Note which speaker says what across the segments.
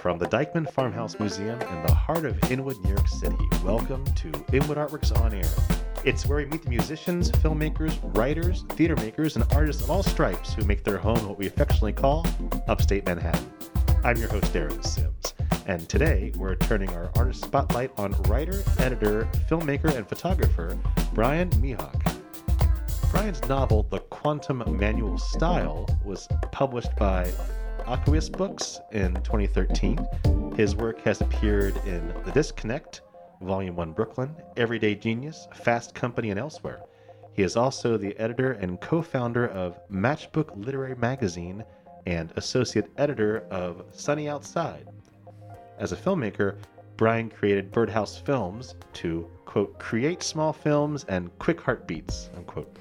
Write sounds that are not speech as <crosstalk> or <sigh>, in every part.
Speaker 1: From the Dyckman Farmhouse Museum in the heart of Inwood, New York City, welcome to Inwood Artworks On Air. It's where we meet the musicians, filmmakers, writers, theater makers, and artists of all stripes who make their home what we affectionately call upstate Manhattan. I'm your host, Darren Sims, and today we're turning our artist spotlight on writer, editor, filmmaker, and photographer Brian Mihok. Brian's novel, The Quantum Manual Style, was published by Aqueous Books in 2013. His work has appeared in The Disconnect, Volume 1 Brooklyn, Everyday Genius, Fast Company, and elsewhere. He is also the editor and co founder of Matchbook Literary Magazine and associate editor of Sunny Outside. As a filmmaker, Brian created Birdhouse Films to, quote, create small films and quick heartbeats, unquote.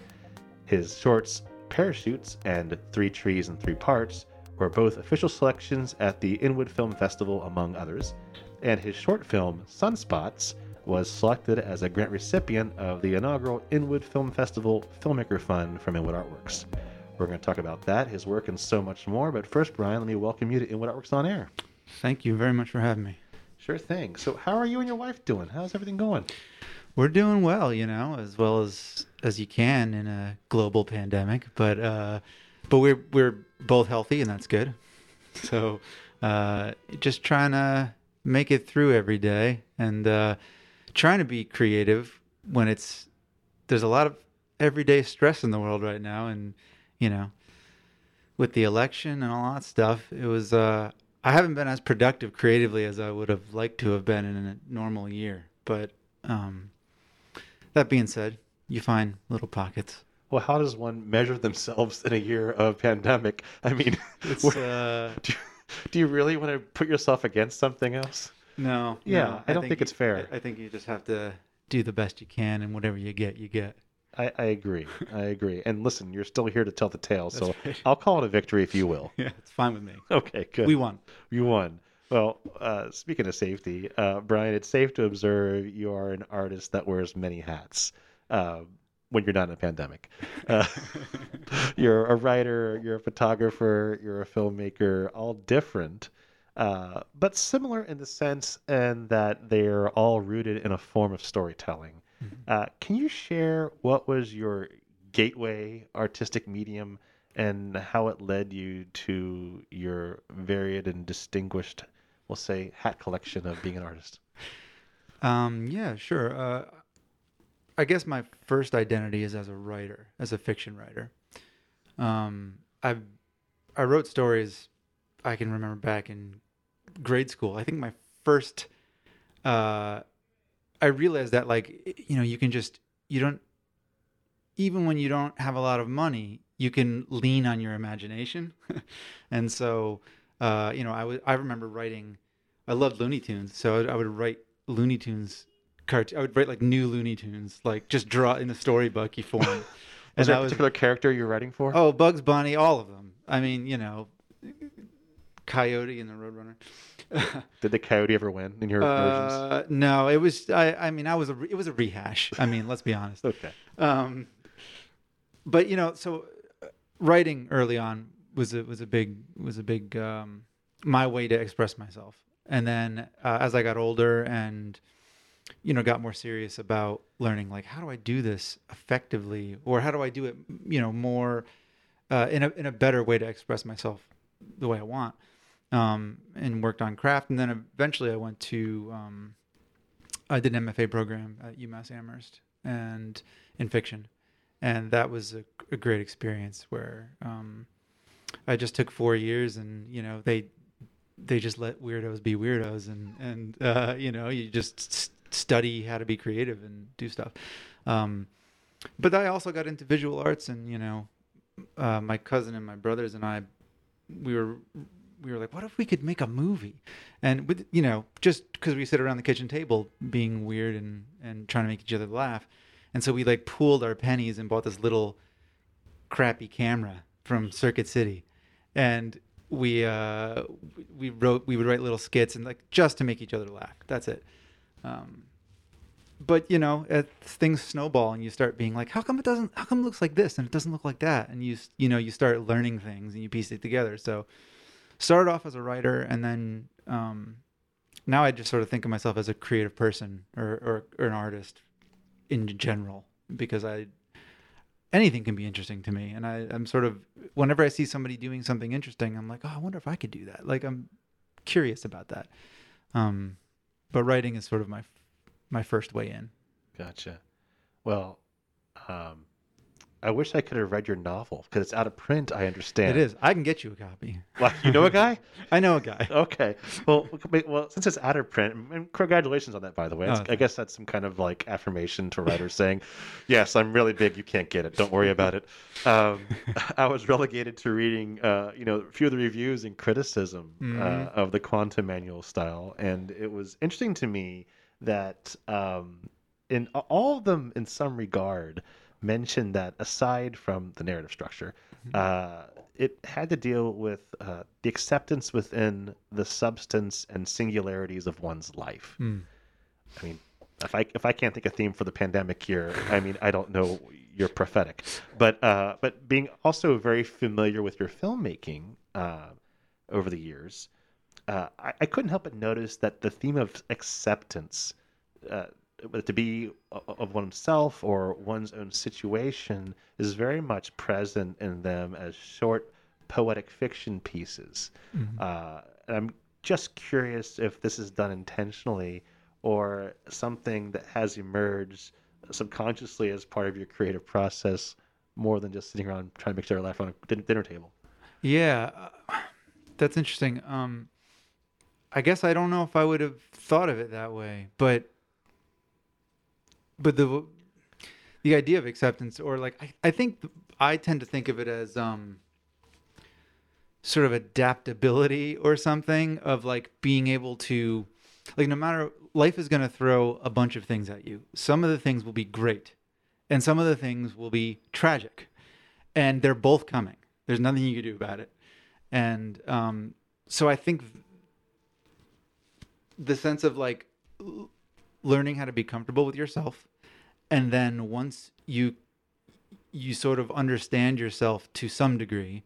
Speaker 1: His shorts, Parachutes, and Three Trees and Three Parts were both official selections at the Inwood Film Festival, among others, and his short film, Sunspots, was selected as a grant recipient of the inaugural Inwood Film Festival Filmmaker Fund from Inwood Artworks. We're going to talk about that, his work, and so much more. But first, Brian, let me welcome you to Inwood Artworks on Air.
Speaker 2: Thank you very much for having me.
Speaker 1: Sure thing. So, how are you and your wife doing? How's everything going?
Speaker 2: We're doing well, you know, as well as as you can in a global pandemic. But uh, but we're we're both healthy, and that's good. So, uh, just trying to make it through every day, and uh, trying to be creative when it's there's a lot of everyday stress in the world right now, and you know, with the election and all that stuff, it was. Uh, I haven't been as productive creatively as I would have liked to have been in a normal year, but um, that being said, you find little pockets.
Speaker 1: Well, how does one measure themselves in a year of pandemic? I mean,
Speaker 2: It's uh, <laughs>
Speaker 1: do, you, do you really want to put yourself against something else?
Speaker 2: no.
Speaker 1: Yeah,
Speaker 2: no,
Speaker 1: I don't think it's fair.
Speaker 2: I, I think you just have to do the best you can, and whatever you get, you get.
Speaker 1: I, I agree. I agree. And listen, you're still here to tell the tale, so
Speaker 2: right.
Speaker 1: I'll call it a victory if you will. <laughs>
Speaker 2: Yeah, it's fine with me.
Speaker 1: Okay, good.
Speaker 2: We won.
Speaker 1: You won. Well, uh, speaking of safety, uh, Brian, it's safe to observe you are an artist that wears many hats uh, when you're not in a pandemic. Uh, <laughs> you're a writer, you're a photographer, you're a filmmaker, all different, uh, but similar in the sense and that they're all rooted in a form of storytelling. Uh, can you share what was your gateway artistic medium and how it led you to your varied and distinguished, we'll say, hat collection of being an artist?
Speaker 2: Um, yeah, sure. I guess my first identity is as a writer, as a fiction writer. Um, I I wrote stories. I can remember back in grade school. I think my first. Uh, I realized that like you know you can just you don't even when you don't have a lot of money you can lean on your imagination, <laughs> and so uh, you know I was I remember writing. I loved Looney Tunes, so I would, I would write Looney Tunes cart. I would write like new Looney Tunes, like just draw in a storybooky form. <laughs>
Speaker 1: Was there a
Speaker 2: was
Speaker 1: particular character you're writing for?
Speaker 2: oh Bugs Bunny, all of them. I mean, you know, Coyote and the Roadrunner. <laughs>
Speaker 1: Did the coyote ever win in your versions?
Speaker 2: uh, no, it was. I, I mean, I was a. re- It was a rehash. I mean, let's be honest. <laughs>
Speaker 1: Okay.
Speaker 2: Um, but you know, so writing early on was a was a big was a big um, my way to express myself. And then uh, as I got older and you know got more serious about learning, like how do I do this effectively, or how do I do it, you know, more uh, in a in a better way to express myself the way I want. Um, and worked on craft, and then eventually I went to um, I did an MFA program at UMass Amherst and in fiction, and that was a, a great experience where um, I just took four years, and you know they they just let weirdos be weirdos, and and uh, you know you just study how to be creative and do stuff. Um, but I also got into visual arts, and you know uh, my cousin and my brothers and I we were we were like, what if we could make a movie? And with you know, just because we sit around the kitchen table being weird and and trying to make each other laugh, and so we like pooled our pennies and bought this little crappy camera from Circuit City, and we uh we wrote we would write little skits and like just to make each other laugh. That's it. Um, but you know, uh, things snowball and you start being like, how come it doesn't? How come it looks like this and it doesn't look like that? And you you know you start learning things and you piece it together. So started off as a writer and then um, now I just sort of think of myself as a creative person or, or, or an artist in general because I anything can be interesting to me and I, I'm sort of whenever I see somebody doing something interesting I'm like oh I wonder if I could do that like I'm curious about that um, but writing is sort of my my first way in
Speaker 1: Gotcha. Well, um, I wish I could have read your novel because it's out of print. I understand.
Speaker 2: it is I can get you a copy
Speaker 1: you know a guy? <laughs>
Speaker 2: I know a guy
Speaker 1: Okay. Well, well, since it's out of print, and congratulations on that, by the way.
Speaker 2: Oh,
Speaker 1: I guess that's some kind of like affirmation to writers saying, "Yes, I'm really big. You can't get it. Don't worry about it." Um, <laughs> I was relegated to reading, uh, you know, a few of the reviews and criticism uh,
Speaker 2: Mhm.
Speaker 1: of the Quantum Manual style, and it was interesting to me that um, in all of them, in some regard, mentioned that aside from the narrative structure, uh, it had to deal with uh, the acceptance within the substance and singularities of one's life.
Speaker 2: Mm.
Speaker 1: I mean, if I if I can't think of theme for the pandemic here, I mean, I don't know. You're prophetic, but uh, but being also very familiar with your filmmaking uh, over the years, uh, I, I couldn't help but notice that the theme of acceptance, uh, whether to be of oneself or one's own situation, is very much present in them as short poetic fiction pieces. Uh, and I'm just curious if this is done intentionally or something that has emerged subconsciously as part of your creative process more than just sitting around trying to make sure laugh on a din- dinner table.
Speaker 2: Yeah, uh, that's interesting. Um, I guess I don't know if I would have thought of it that way, but but the the idea of acceptance, or like I, I think I tend to think of it as um sort of adaptability or something of like being able to like no matter life is going to throw a bunch of things at you. Some of the things will be great, and some of the things will be tragic, and they're both coming. There's nothing you can do about it. And um, so I think the sense of like learning how to be comfortable with yourself, and then once you you sort of understand yourself to some degree,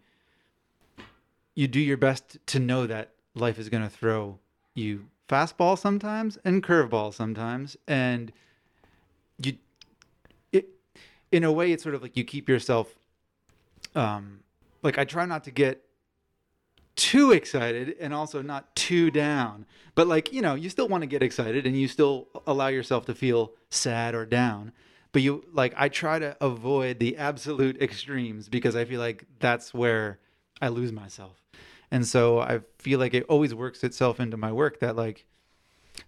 Speaker 2: you do your best to know that life is going to throw you fastball sometimes and curveball sometimes, and you it in a way it's sort of like you keep yourself um like I try not to get too excited and also not too down. But like, you know, you still want to get excited and you still allow yourself to feel sad or down. But you like I try to avoid the absolute extremes because I feel like that's where I lose myself. And so I feel like it always works itself into my work that like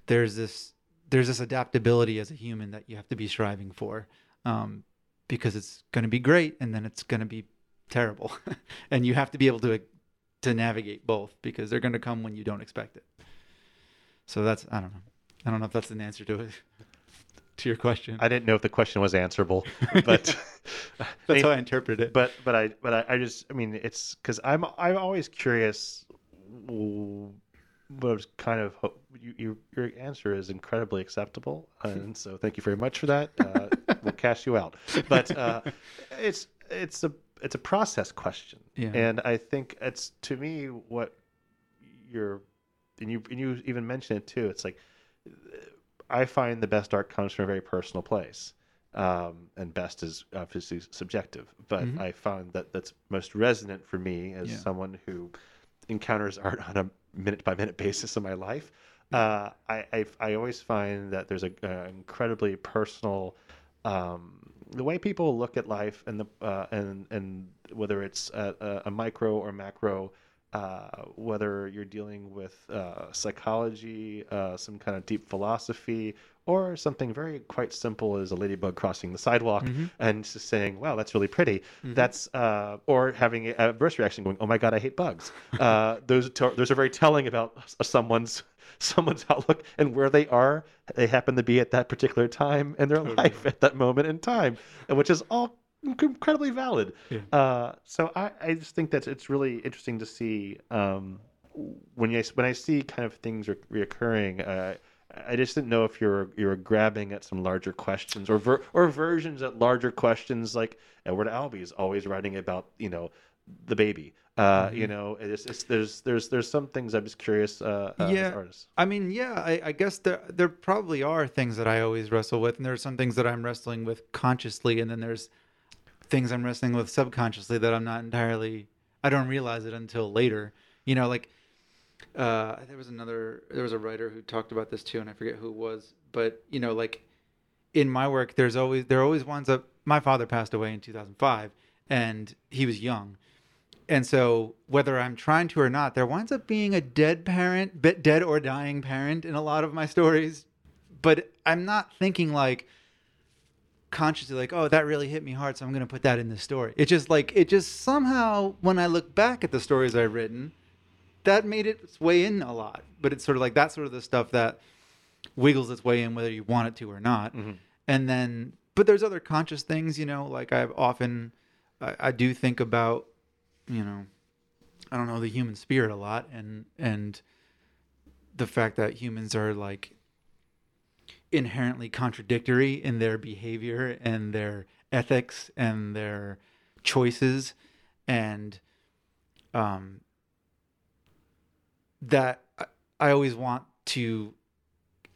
Speaker 2: there's this there's this adaptability as a human that you have to be striving for. Um, because it's going to be great and then it's going to be terrible <laughs> and you have to be able to to navigate both because they're going to come when you don't expect it so that's i don't know i don't know if that's an answer to it <laughs> to your question
Speaker 1: I didn't know if the question was answerable, <laughs> but
Speaker 2: that's how i interpret it
Speaker 1: but but I but I, I just I mean it's because I'm I'm always curious. But I was kind of you, you your answer is incredibly acceptable, and so thank you very much for that. Uh, we'll <laughs> cash you out, but uh, it's it's a it's a process question,
Speaker 2: Yeah.
Speaker 1: and I think it's to me what you're and you and you even mentioned it too. It's like I find the best art comes from a very personal place. Um, and best is obviously subjective, but
Speaker 2: Mhm.
Speaker 1: I found that that's most resonant for me as
Speaker 2: Yeah.
Speaker 1: someone who encounters art on a minute by minute basis in my life. Uh, I, I I always find that there's a, a incredibly personal um, the way people look at life and the uh, and and whether it's a, a, micro or macro, uh, whether you're dealing with uh, psychology, uh, some kind of deep philosophy, or something very quite simple as a ladybug crossing the sidewalk
Speaker 2: Mhm.
Speaker 1: and just saying, "Wow, that's really pretty." That's uh, or having a adverse reaction, going, "Oh my god, I hate bugs." uh, those are those are very telling about someone's <laughs> someone's outlook and where they are. They happen to be at that particular time in their life at that moment in time, and which is all incredibly valid.
Speaker 2: Yeah.
Speaker 1: Uh, so I, I just think that it's really interesting to see um, when you when I see kind of things re- reoccurring. Uh, I just didn't know if you're you're grabbing at some larger questions or ver- or versions at larger questions like Edward Albee is always writing about you know the baby Uh,
Speaker 2: Mm-hmm.
Speaker 1: You know, it's, it's, there's there's there's some things I'm just curious. Uh, uh,
Speaker 2: Yeah. I mean, yeah, I, I guess there there probably are things that I always wrestle with, and there are some things that I'm wrestling with consciously, and then there's things I'm wrestling with subconsciously that I'm not entirely. I don't realize it until later. You know, like uh, there was another there was a writer who talked about this too, and I forget who it was, but you know, like in my work, there's always there always winds up. My father passed away in 2005, and he was young. And so, whether I'm trying to or not, there winds up being a dead parent, bit dead or dying parent in a lot of my stories. But I'm not thinking like consciously, like, oh, that really hit me hard, so I'm going to put that in the story. It just like, it just somehow, when I look back at the stories I've written, that made its way in a lot. But it's sort of like that's sort of the stuff that wiggles its way in, whether you want it to or not. Mm-hmm. And then, but there's other conscious things, you know, like I've often, I, I do think about you know i don't know the human spirit a lot and and the fact that humans are like inherently contradictory in their behavior and their ethics and their choices and um that I, always want to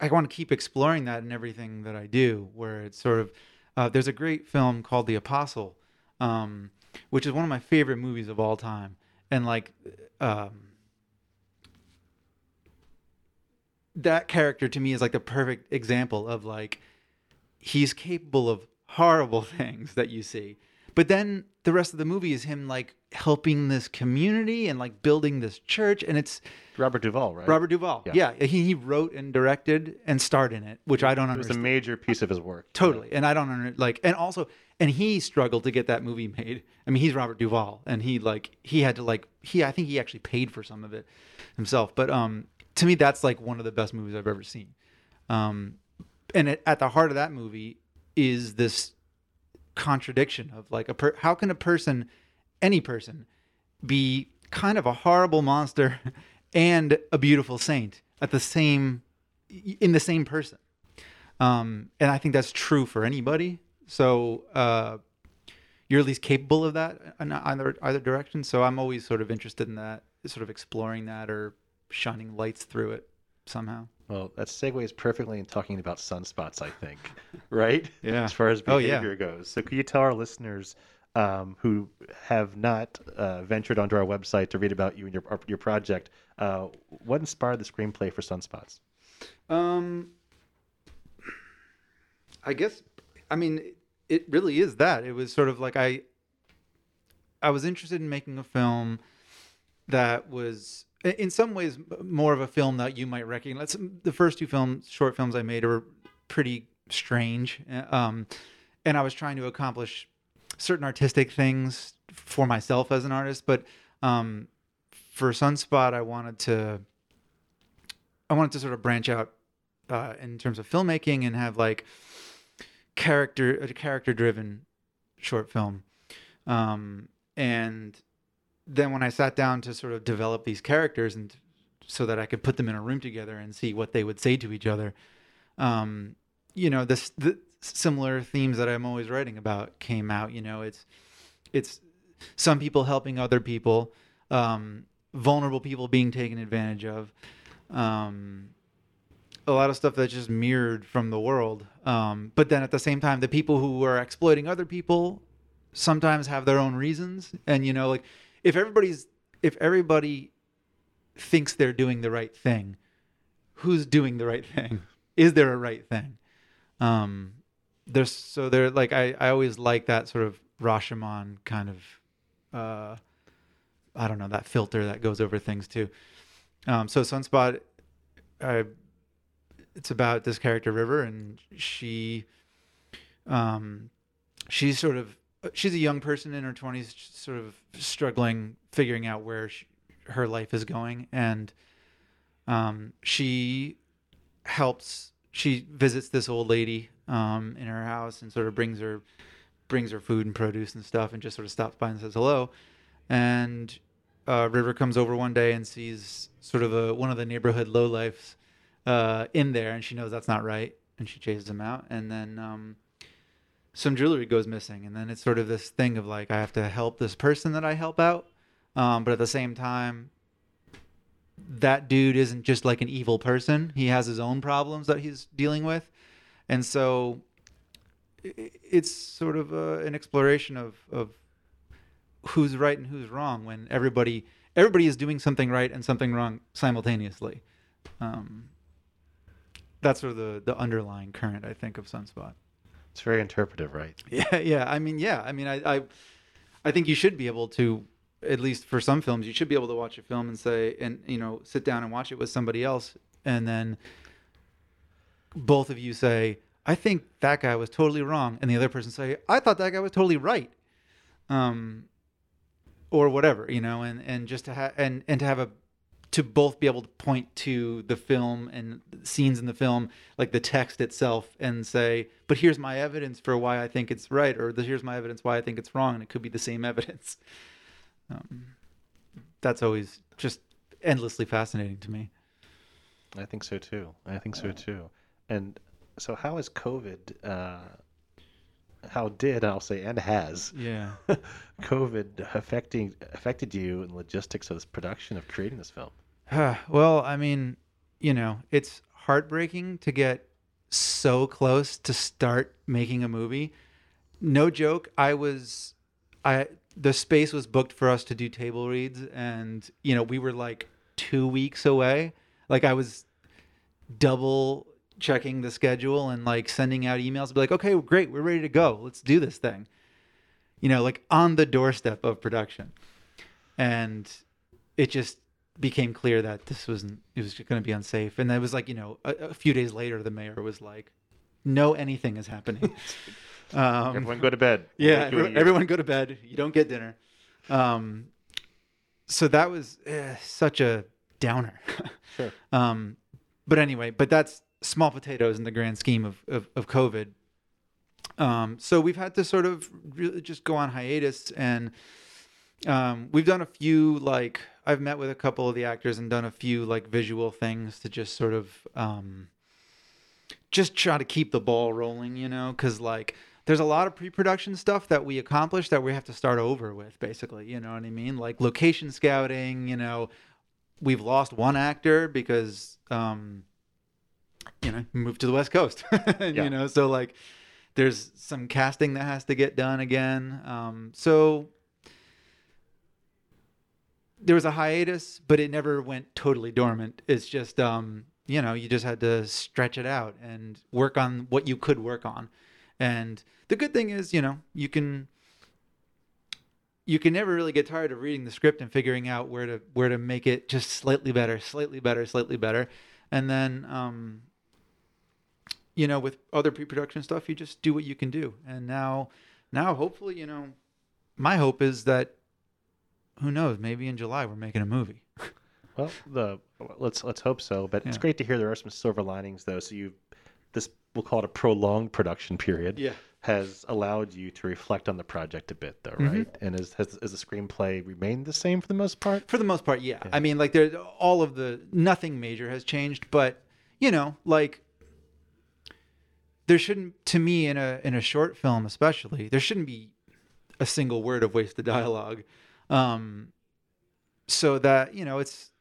Speaker 2: i want to keep exploring that in everything that i do where it's sort of uh, there's a great film called the apostle um which is one of my favorite movies of all time. And like, um, that character to me is like the perfect example of like, he's capable of horrible <laughs> things that you see. But then the rest of the movie is him like helping this community and like building this church. And it's
Speaker 1: Robert Duvall, right?
Speaker 2: Robert Duvall.
Speaker 1: Yeah.
Speaker 2: Yeah. he, he wrote and directed and starred in it, which I don't
Speaker 1: It was a major piece of his work.
Speaker 2: Totally. And I don't under, like, and also, and he struggled to get that movie made. I mean, he's Robert Duvall, and he like he had to like he I think he actually paid for some of it himself. But um, to me, that's like one of the best movies I've ever seen. Um, and it, at the heart of that movie is this contradiction of like a per, how can a person, any person, be kind of a horrible monster <laughs> and a beautiful saint at the same in the same person um, and I think that's true for anybody. So uh, you're at least capable of that in either either direction. So I'm always sort of interested in that, sort of exploring that or shining lights through it somehow.
Speaker 1: Well, that segues perfectly in talking about sunspots, I think, <laughs> right?
Speaker 2: Yeah.
Speaker 1: As far as
Speaker 2: Oh, yeah.
Speaker 1: behavior goes. So, could you tell our listeners um, who have not uh, ventured onto our website to read about you and your your project, uh, what inspired the screenplay for Sunspots?
Speaker 2: Um, I guess, I mean, it really is that. It was sort of like I, I was interested in making a film that was, in some ways, more of a film that you might recognize. The first two films, short films I made, were pretty strange, um, and I was trying to accomplish certain artistic things for myself as an artist, but um, for Sunspot, I wanted to. I wanted to sort of branch out uh, in terms of filmmaking and have like character a character driven short film um, and then when i sat down to sort of develop these characters and so that i could put them in a room together and see what they would say to each other um, you know this the similar themes that i'm always writing about came out you know it's it's some people helping other people um, vulnerable people being taken advantage of um, a lot of stuff that's just mirrored from the world. Um, but then at the same time, the people who are exploiting other people sometimes have their own reasons. And you know, like if everybody's if everybody thinks they're doing the right thing, who's doing the right thing? <laughs> Is there a right thing? Um, there's so they're like I I always like that sort of Rashomon kind of uh, I don't know that filter that goes over things too. Um, so Sunspot, I it's about this character River, and she, um, she's sort of she's a young person in her twenties, sort of struggling, figuring out where she, her life is going, and um, she helps. She visits this old lady um, in her house and sort of brings her brings her food and produce and stuff, and just sort of stops by and says hello, and uh, River comes over one day and sees sort of a one of the neighborhood lowlifes uh, in there, and she knows that's not right, and she chases him out, and then um, some jewelry goes missing, and then it's sort of this thing of like I have to help this person that I help out, um, but at the same time, that dude isn't just like an evil person. He has his own problems that he's dealing with, and so it's sort of a, an exploration of of who's right and who's wrong when everybody everybody is doing something right and something wrong simultaneously. Um, that's sort of the the underlying current, I think, of Sunspot.
Speaker 1: It's very interpretive, right? <laughs>
Speaker 2: Yeah, yeah. I mean, yeah. I mean, I, I, I think you should be able to, at least for some films, you should be able to watch a film and say, and you know, sit down and watch it with somebody else, and then both of you say, "I think that guy was totally wrong," and the other person say, "I thought that guy was totally right," um, or whatever, you know, and and just to have and and to have a to both be able to point to the film and scenes in the film, like the text itself, and say, "But here's my evidence for why I think it's right," or "Here's my evidence why I think it's wrong," and it could be the same evidence. <laughs> Um, that's always just endlessly fascinating to me.
Speaker 1: I think so too. I think so too. And so, how has COVID? Uh, how did I'll say and has
Speaker 2: Yeah. <laughs>
Speaker 1: COVID affecting affected you in logistics of this production of creating this film? <sighs>
Speaker 2: well, I mean, you know, it's heartbreaking to get so close to start making a movie. No joke, I was I the space was booked for us to do table reads and you know, we were like 2 weeks away. Like I was double checking the schedule and like sending out emails be like, "Okay, great, we're ready to go. Let's do this thing." You know, like on the doorstep of production. And it just became clear that this wasn't it was going to be unsafe and it was like you know a, a few days later the mayor was like no anything is happening <laughs> um,
Speaker 1: Everyone go to bed. <laughs>
Speaker 2: yeah
Speaker 1: We'll
Speaker 2: everyone, everyone go to bed you don't get dinner um, so that was eh, such a downer
Speaker 1: Sure. <laughs>
Speaker 2: um, but anyway but that's small potatoes in the grand scheme of, of, of covid um, so we've had to sort of really just go on hiatus and um, we've done a few like I've met with a couple of the actors and done a few like visual things to just sort of um, just try to keep the ball rolling, you know, because like there's a lot of pre-production stuff that we accomplished that we have to start over with, basically. You know what I mean? Like location scouting. You know, we've lost one actor because um, you know moved to the West Coast. <laughs> And,
Speaker 1: Yeah.
Speaker 2: You know, so like there's some casting that has to get done again. Um, so there was a hiatus, but it never went totally dormant. It's just um, you know, you just had to stretch it out and work on what you could work on. And the good thing is, you know, you can you can never really get tired of reading the script and figuring out where to where to make it just slightly better, slightly better, slightly better. And then um you know, with other pre-production stuff, you just do what you can do. And now now hopefully, you know, my hope is that who knows, maybe in July we're making a movie. <laughs>
Speaker 1: Well, the let's let's hope so. But it's great to hear there are some silver linings, though. So you, this we'll call it a prolonged production period.
Speaker 2: Yeah.
Speaker 1: Has allowed you to reflect on the project a bit, though,
Speaker 2: Mhm.
Speaker 1: right? And is has, has the screenplay remained the same for the most part?
Speaker 2: For the most part, yeah.
Speaker 1: Yeah.
Speaker 2: I mean, like there's all of the nothing major has changed, but you know, like there shouldn't, to me, in a in a short film, especially, there shouldn't be a single word of wasted dialogue. Um, so that you know, it's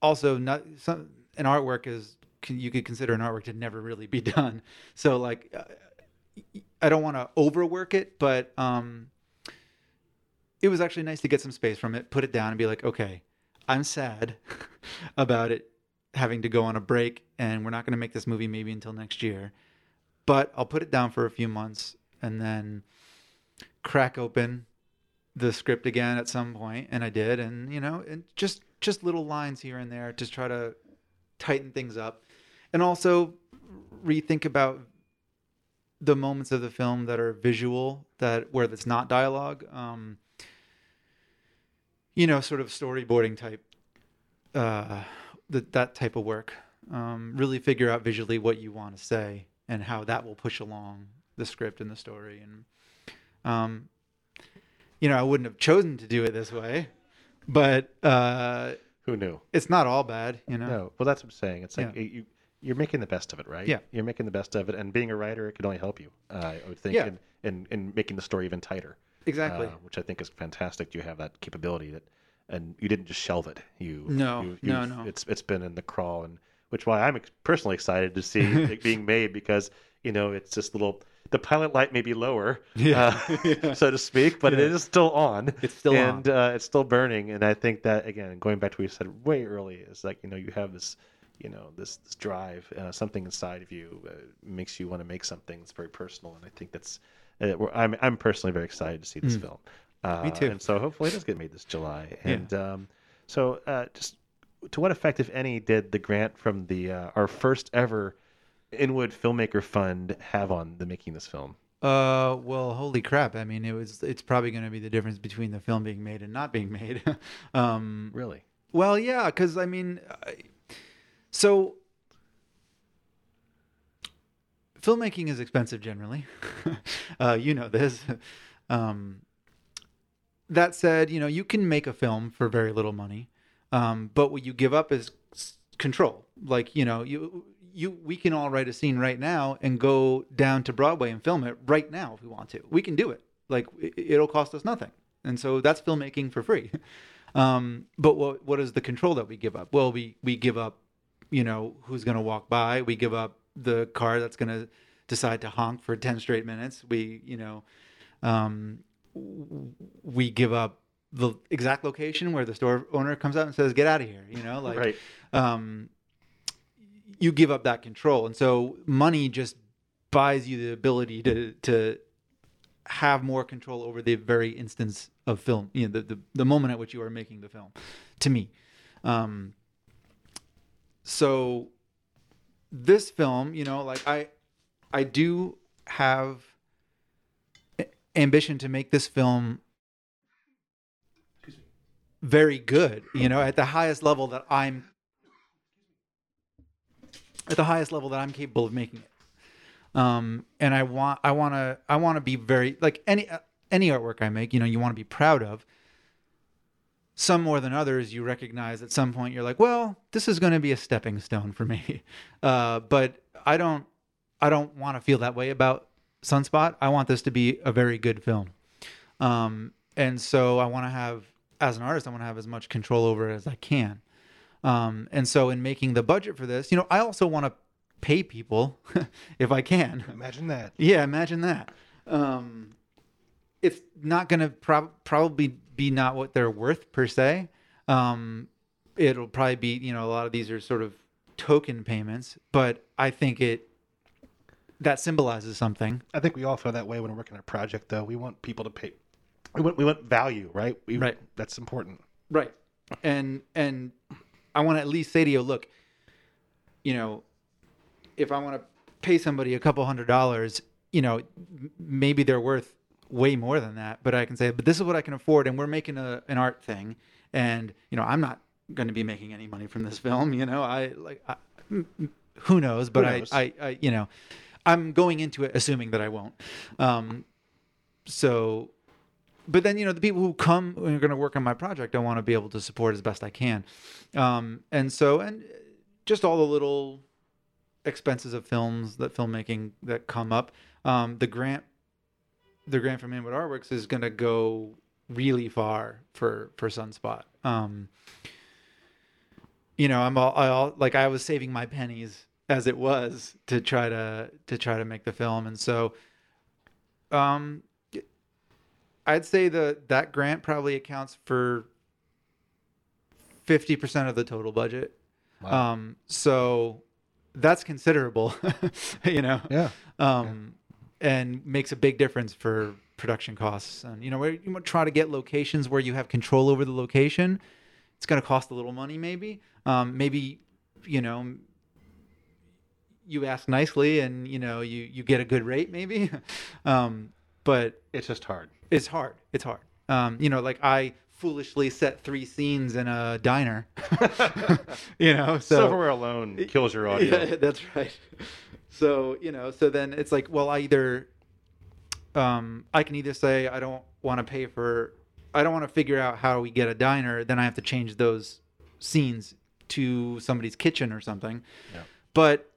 Speaker 2: also not some an artwork is can, you could consider an artwork to never really be <laughs> done. So like, uh, I don't want to overwork it, but um, it was actually nice to get some space from it, put it down, and be like, okay, I'm sad <laughs> about it having to go on a break, and we're not going to make this movie maybe until next year. But I'll put it down for a few months and then crack open the script again at some point, and I did, and you know, and just just little lines here and there to try to tighten things up, and also rethink about the moments of the film that are visual that where that's not dialogue um you know sort of storyboarding type uh th- that type of work um really figure out visually what you want to say and how that will push along the script and the story and um you know i wouldn't have chosen to do it this way but uh
Speaker 1: Who knew?
Speaker 2: it's not all bad you know
Speaker 1: No. Well, that's what I'm saying. It's like
Speaker 2: Yeah.
Speaker 1: you you're making the best of it, right?
Speaker 2: Yeah.
Speaker 1: You're making the best of it, and being a writer, it can only help you. Uh, I would think
Speaker 2: Yeah.
Speaker 1: in, in in making the story even tighter.
Speaker 2: Exactly.
Speaker 1: uh, which I think is fantastic. You have that capability that, and you didn't just shelve it. You
Speaker 2: No,
Speaker 1: you,
Speaker 2: no, no.
Speaker 1: It's it's been in the crawl, and which why I'm personally excited to see it <laughs> being made because you know it's just little. The pilot light may be lower,
Speaker 2: Yeah.
Speaker 1: uh, <laughs>
Speaker 2: Yeah.
Speaker 1: so to speak, but it
Speaker 2: Yeah.
Speaker 1: is still on
Speaker 2: It's still
Speaker 1: and
Speaker 2: on.
Speaker 1: Uh, it's still burning. And I think that again, going back to what you said way early, is like you know you have this, you know this this drive, uh, something inside of you uh, makes you want to make something that's very personal. And I think that's uh, I'm I'm personally very excited to see this
Speaker 2: Mm.
Speaker 1: film. Uh,
Speaker 2: too.
Speaker 1: And so hopefully it does get made this July.
Speaker 2: Yeah.
Speaker 1: And um, so uh, just to what effect, if any, did the grant from the uh, our first ever Inwood Filmmaker Fund have on the making this film?
Speaker 2: Uh, well, holy crap! I mean, it was. It's probably going to be the difference between the film being made and not being made. <laughs> um,
Speaker 1: Really?
Speaker 2: well, yeah, because I mean, I, so filmmaking is expensive generally. <laughs> uh, you know this. Um, that said, you know you can make a film for very little money, um, but what you give up is control. Like you know you you we can all write a scene right now and go down to Broadway and film it right now if we want to. We can do it. Like it, it'll cost us nothing, and so that's filmmaking for free. <laughs> Um, but what what is the control that we give up? Well, we we give up, you know, who's going to walk by. We give up the car that's going to decide to honk for ten straight minutes. We you know, um, we give up the exact location where the store owner comes out and says, "Get out of here," you know, like
Speaker 1: right.
Speaker 2: um, you give up that control, and so money just buys you the ability to to have more control over the very instance of film, you know, the the, the moment at which you are making the film. To me, um, so this film, you know, like I, I do have ambition to make this film very good, you know, at the highest level that I'm at the highest level that I'm capable of making it. Um, and I want, I want to, I want to be very like any any artwork I make. You know, you want to be proud of. Some more than others, you recognize at some point you're like, well, this is going to be a stepping stone for me. <laughs> Uh, but I don't, I don't want to feel that way about Sunspot. I want this to be a very good film. Um, and so I want to have, as an artist, I want to have as much control over it as I can. Um, and so in making the budget for this, you know, I also want to pay people <laughs> if I can.
Speaker 1: Imagine that.
Speaker 2: Yeah, imagine that. Um, it's not going to prob- probably be not what they're worth per se. Um, it'll probably be, you know, a lot of these are sort of token payments, but I think it that symbolizes something.
Speaker 1: I think we all feel that way when we're working on a project, though. We want people to pay. We want we want value, right? We,
Speaker 2: Right.
Speaker 1: That's important.
Speaker 2: Right. And and I want to at least say to you, look, you know, if I want to pay somebody a couple hundred dollars, you know, maybe they're worth way more than that, but I can say, but this is what I can afford and we're making a an art thing and, you know, I'm not going to be making any money from this <laughs> film, you know. I like I, who knows, but
Speaker 1: Who
Speaker 2: I. I I you know, I'm going into it assuming that I won't. Um so but then you know the people who come who are going to work on my project i want to be able to support as best i can um, and so and just all the little expenses of films that filmmaking that come up um, the grant the grant from inwood artworks is going to go really far for for sunspot um, you know i'm all, all like i was saving my pennies as it was to try to to try to make the film and so um I'd say the that grant probably accounts for fifty percent of the total budget.
Speaker 1: Wow.
Speaker 2: Um, so that's considerable, <laughs> you know.
Speaker 1: yeah.
Speaker 2: Um, and makes a big difference for production costs. And you know, where you try to get locations where you have control over the location. It's going to cost a little money, maybe. Um, maybe, you know, you ask nicely, and you know, you you get a good rate, maybe. <laughs> um, but
Speaker 1: It's just hard.
Speaker 2: it's hard. It's hard. Um, you know, like I foolishly set three scenes in a diner. <laughs> you know, <laughs> so
Speaker 1: Silverware alone kills your audio.
Speaker 2: yeah, that's right. So you know, so then it's like, well, I either, um, I can either say I don't want to pay for, I don't want to figure out how we get a diner. Then I have to change those scenes to somebody's kitchen or something.
Speaker 1: Yeah.
Speaker 2: But,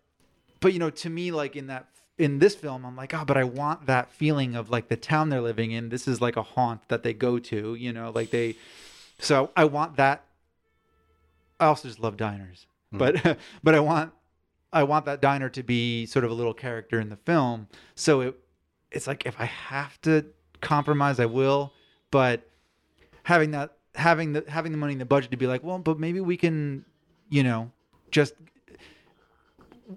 Speaker 2: but you know, to me, like in that in this film, I'm like, oh, but I want that feeling of like the town they're living in. This is like a haunt that they go to, you know, like they. So I want that. I also just love diners,
Speaker 1: Hmm.
Speaker 2: but <laughs> but I want I want that diner to be sort of a little character in the film. So it it's like if I have to compromise, I will. But having that having the having the money in the budget to be like, well, but maybe we can, you know, just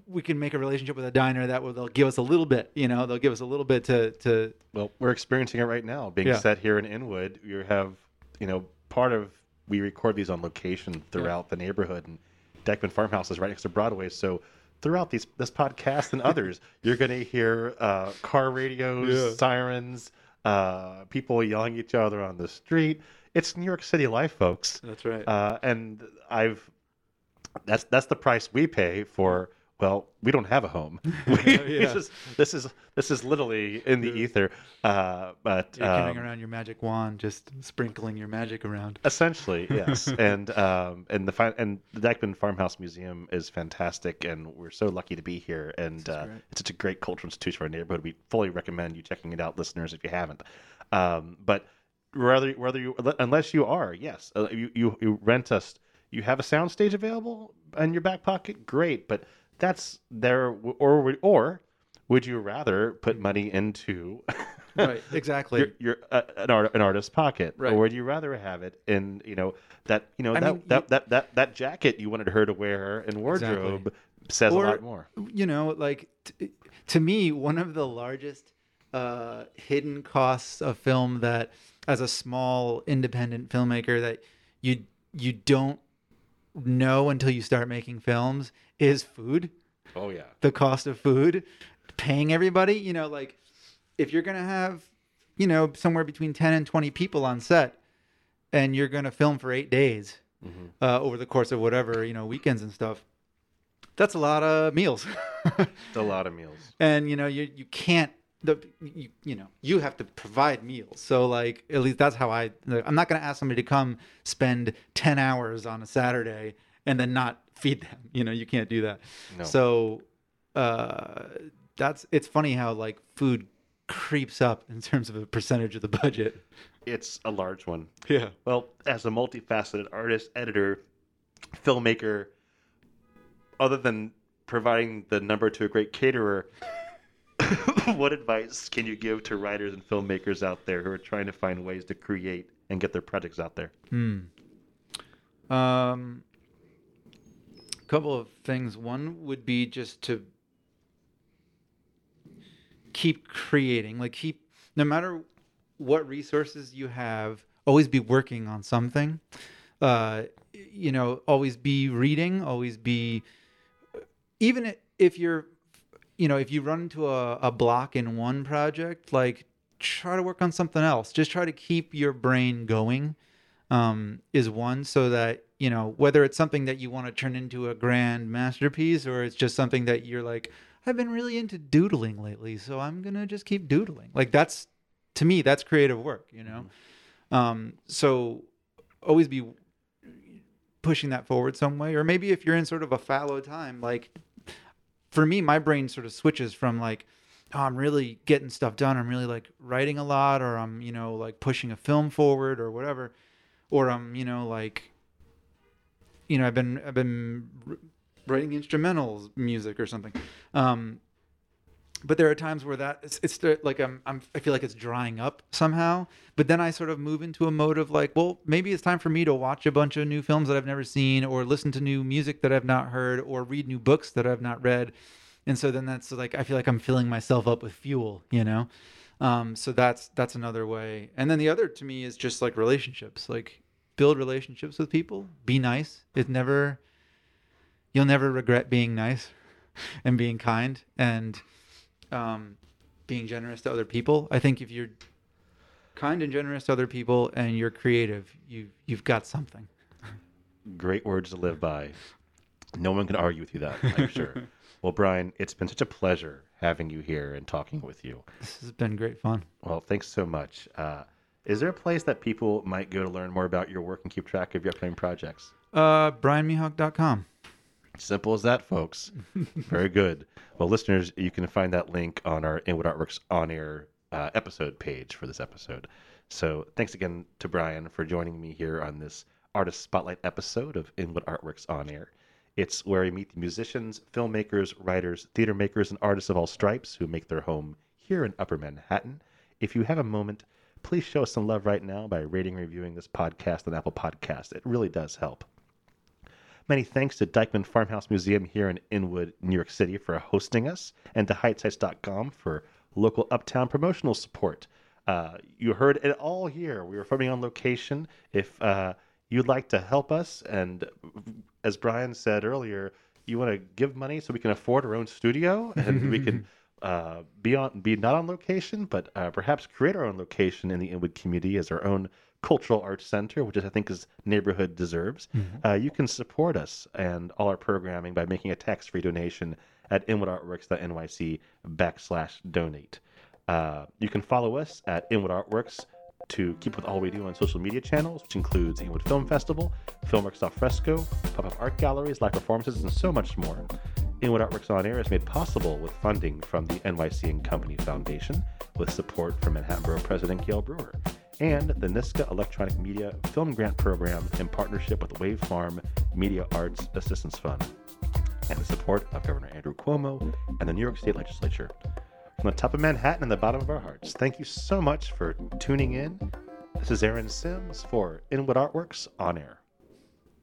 Speaker 2: we can make a relationship with a diner that will they'll give us a little bit, you know, they'll give us a little bit to to
Speaker 1: Well, we're experiencing it right now. Being
Speaker 2: Yeah.
Speaker 1: set here in Inwood, you have, you know, part of we record these on location throughout the neighborhood, and Dyckman Farmhouse is right next to Broadway. So throughout these this podcast and <laughs> others, you're going to hear uh, car radios,
Speaker 2: Yeah.
Speaker 1: sirens, uh, people yelling at each other on the street. It's New York City life, folks.
Speaker 2: That's right.
Speaker 1: Uh, and I've that's that's the price we pay for. Well, we don't have a home. <laughs> We,
Speaker 2: Yeah.
Speaker 1: This is this is this is literally in the ether. Uh, but
Speaker 2: You're carrying
Speaker 1: um,
Speaker 2: around your magic wand, just sprinkling your magic around.
Speaker 1: essentially, <laughs> yes. and um, and the fi- and the Dyckman Farmhouse Museum is fantastic, and we're so lucky to be here. And uh, it's such a great cultural institution for our neighborhood. We fully recommend you checking it out, listeners, if you haven't. Um, but whether whether you unless you are, yes, uh, you, you you rent us. You have a soundstage available in your back pocket, great. But that's there, or would- or would you rather put money into <laughs>
Speaker 2: right, exactly.
Speaker 1: your, your uh, an, art, an artist's pocket,
Speaker 2: Right.
Speaker 1: or would you rather have it in you know that you know that,
Speaker 2: mean,
Speaker 1: that,
Speaker 2: you-
Speaker 1: that that that jacket you wanted her to wear in wardrobe says
Speaker 2: Or-
Speaker 1: a lot more.
Speaker 2: you know, like t- to me, one of the largest uh, hidden costs of film that, as a small independent filmmaker, that you you don't know until you start making films is food.
Speaker 1: Oh yeah,
Speaker 2: The cost of food, paying everybody. You know, like if you're gonna have, you know, somewhere between ten and twenty people on set, and you're gonna film for eight days
Speaker 1: Mhm.
Speaker 2: uh, over the course of whatever you know weekends and stuff. That's a lot of meals. <laughs>
Speaker 1: it's a lot of meals.
Speaker 2: and you know you you can't the you, you know you have to provide meals. So like at least that's how i i'm not going to ask somebody to come spend 10 hours on a saturday and then not feed them. You know you can't do that.
Speaker 1: No.
Speaker 2: so uh that's it's funny how like food creeps up in terms of a percentage of the budget.
Speaker 1: It's a large one.
Speaker 2: yeah.
Speaker 1: Well, as a multifaceted artist, editor, filmmaker, other than providing the number to a great caterer, <laughs> what advice can you give to writers and filmmakers out there who are trying to find ways to create and get their projects out there?
Speaker 2: Hmm. Um, couple of things. One would be just to keep creating, like keep no matter what resources you have, always be working on something. Uh, you know, always be reading, always be even if you're you know, if you run into a, a block in one project, like try to work on something else. Just try to keep your brain going um, is one so that you know whether it's something that you want to turn into a grand masterpiece or it's just something that you're like i've been really into doodling lately so i'm gonna just keep doodling. Like that's to me that's creative work you know? Um, so always be pushing that forward some way or maybe if you're in sort of a fallow time like for me my brain sort of switches from like oh, I'm really getting stuff done. I'm really like writing a lot, or I'm, you know, like pushing a film forward or whatever, or I'm, you know, like, you know, I've been, I've been writing instrumentals music or something. Um, but there are times where that it's, it's like I'm, I'm, I feel like it's drying up somehow. But then I sort of move into a mode of like, well, maybe it's time for me to watch a bunch of new films that I've never seen, or listen to new music that I've not heard, or read new books that I've not read. And so then that's like i feel like i'm filling myself up with fuel you know? Um, so that's that's another way. And then the other to me is just like relationships. Like build relationships with people. Be nice. It's never you'll never regret being nice <laughs> and being kind. And um, being generous to other people i think if you're kind and generous to other people and you're creative you you've got something
Speaker 1: Great words to live by. No one can argue with you that, I'm <laughs> sure. well, Brian, it's been such a pleasure having you here and talking with you.
Speaker 2: this has been great fun
Speaker 1: Well, thanks so much. Uh, is there a place that people might go to learn more about your work and keep track of your upcoming projects?
Speaker 2: uh brianmihok.com
Speaker 1: Simple as that, folks. Very good. Well, listeners, you can find that link on our Inwood Artworks on air uh, episode page for this episode. So thanks again to Brian for joining me here on this Artist Spotlight episode of Inwood Artworks on air. It's where we meet the musicians, filmmakers, writers, theater makers, and artists of all stripes who make their home here in Upper Manhattan. If you have a moment, please show us some love right now by rating reviewing this podcast on Apple Podcast. It really does help. Many thanks to Dyckman Farmhouse Museum here in Inwood, New York City for hosting us, and to Heightsites.com for local uptown promotional support. Uh, you heard it all here. We were filming on location. If uh, you'd like to help us, and as Brian said earlier, you want to give money so we can afford our own studio and we can <laughs> uh, be on be not on location, but uh, perhaps create our own location in the Inwood community as our own cultural arts center, which is, I think is neighborhood deserves.
Speaker 2: Mm-hmm.
Speaker 1: Uh, you can support us and all our programming by making a tax-free donation at inwoodartworks.nyc backslash donate. Uh, you can follow us at Inwood Artworks to keep with all we do on social media channels, which includes Inwood Film Festival, Filmworks Al Fresco, pop-up art galleries, live performances, and so much more. Inwood Artworks On Air is made possible with funding from the NYC and Company Foundation, with support from Manhattan Borough President Gale Brewer, and the NYSCA Electronic Media Film Grant Program in partnership with Wave Farm Media Arts Assistance Fund, and the support of Governor Andrew Cuomo and the New York State Legislature. From the top of Manhattan and the bottom of our hearts, thank you so much for tuning in. This is Aaron Sims for Inwood Artworks On Air.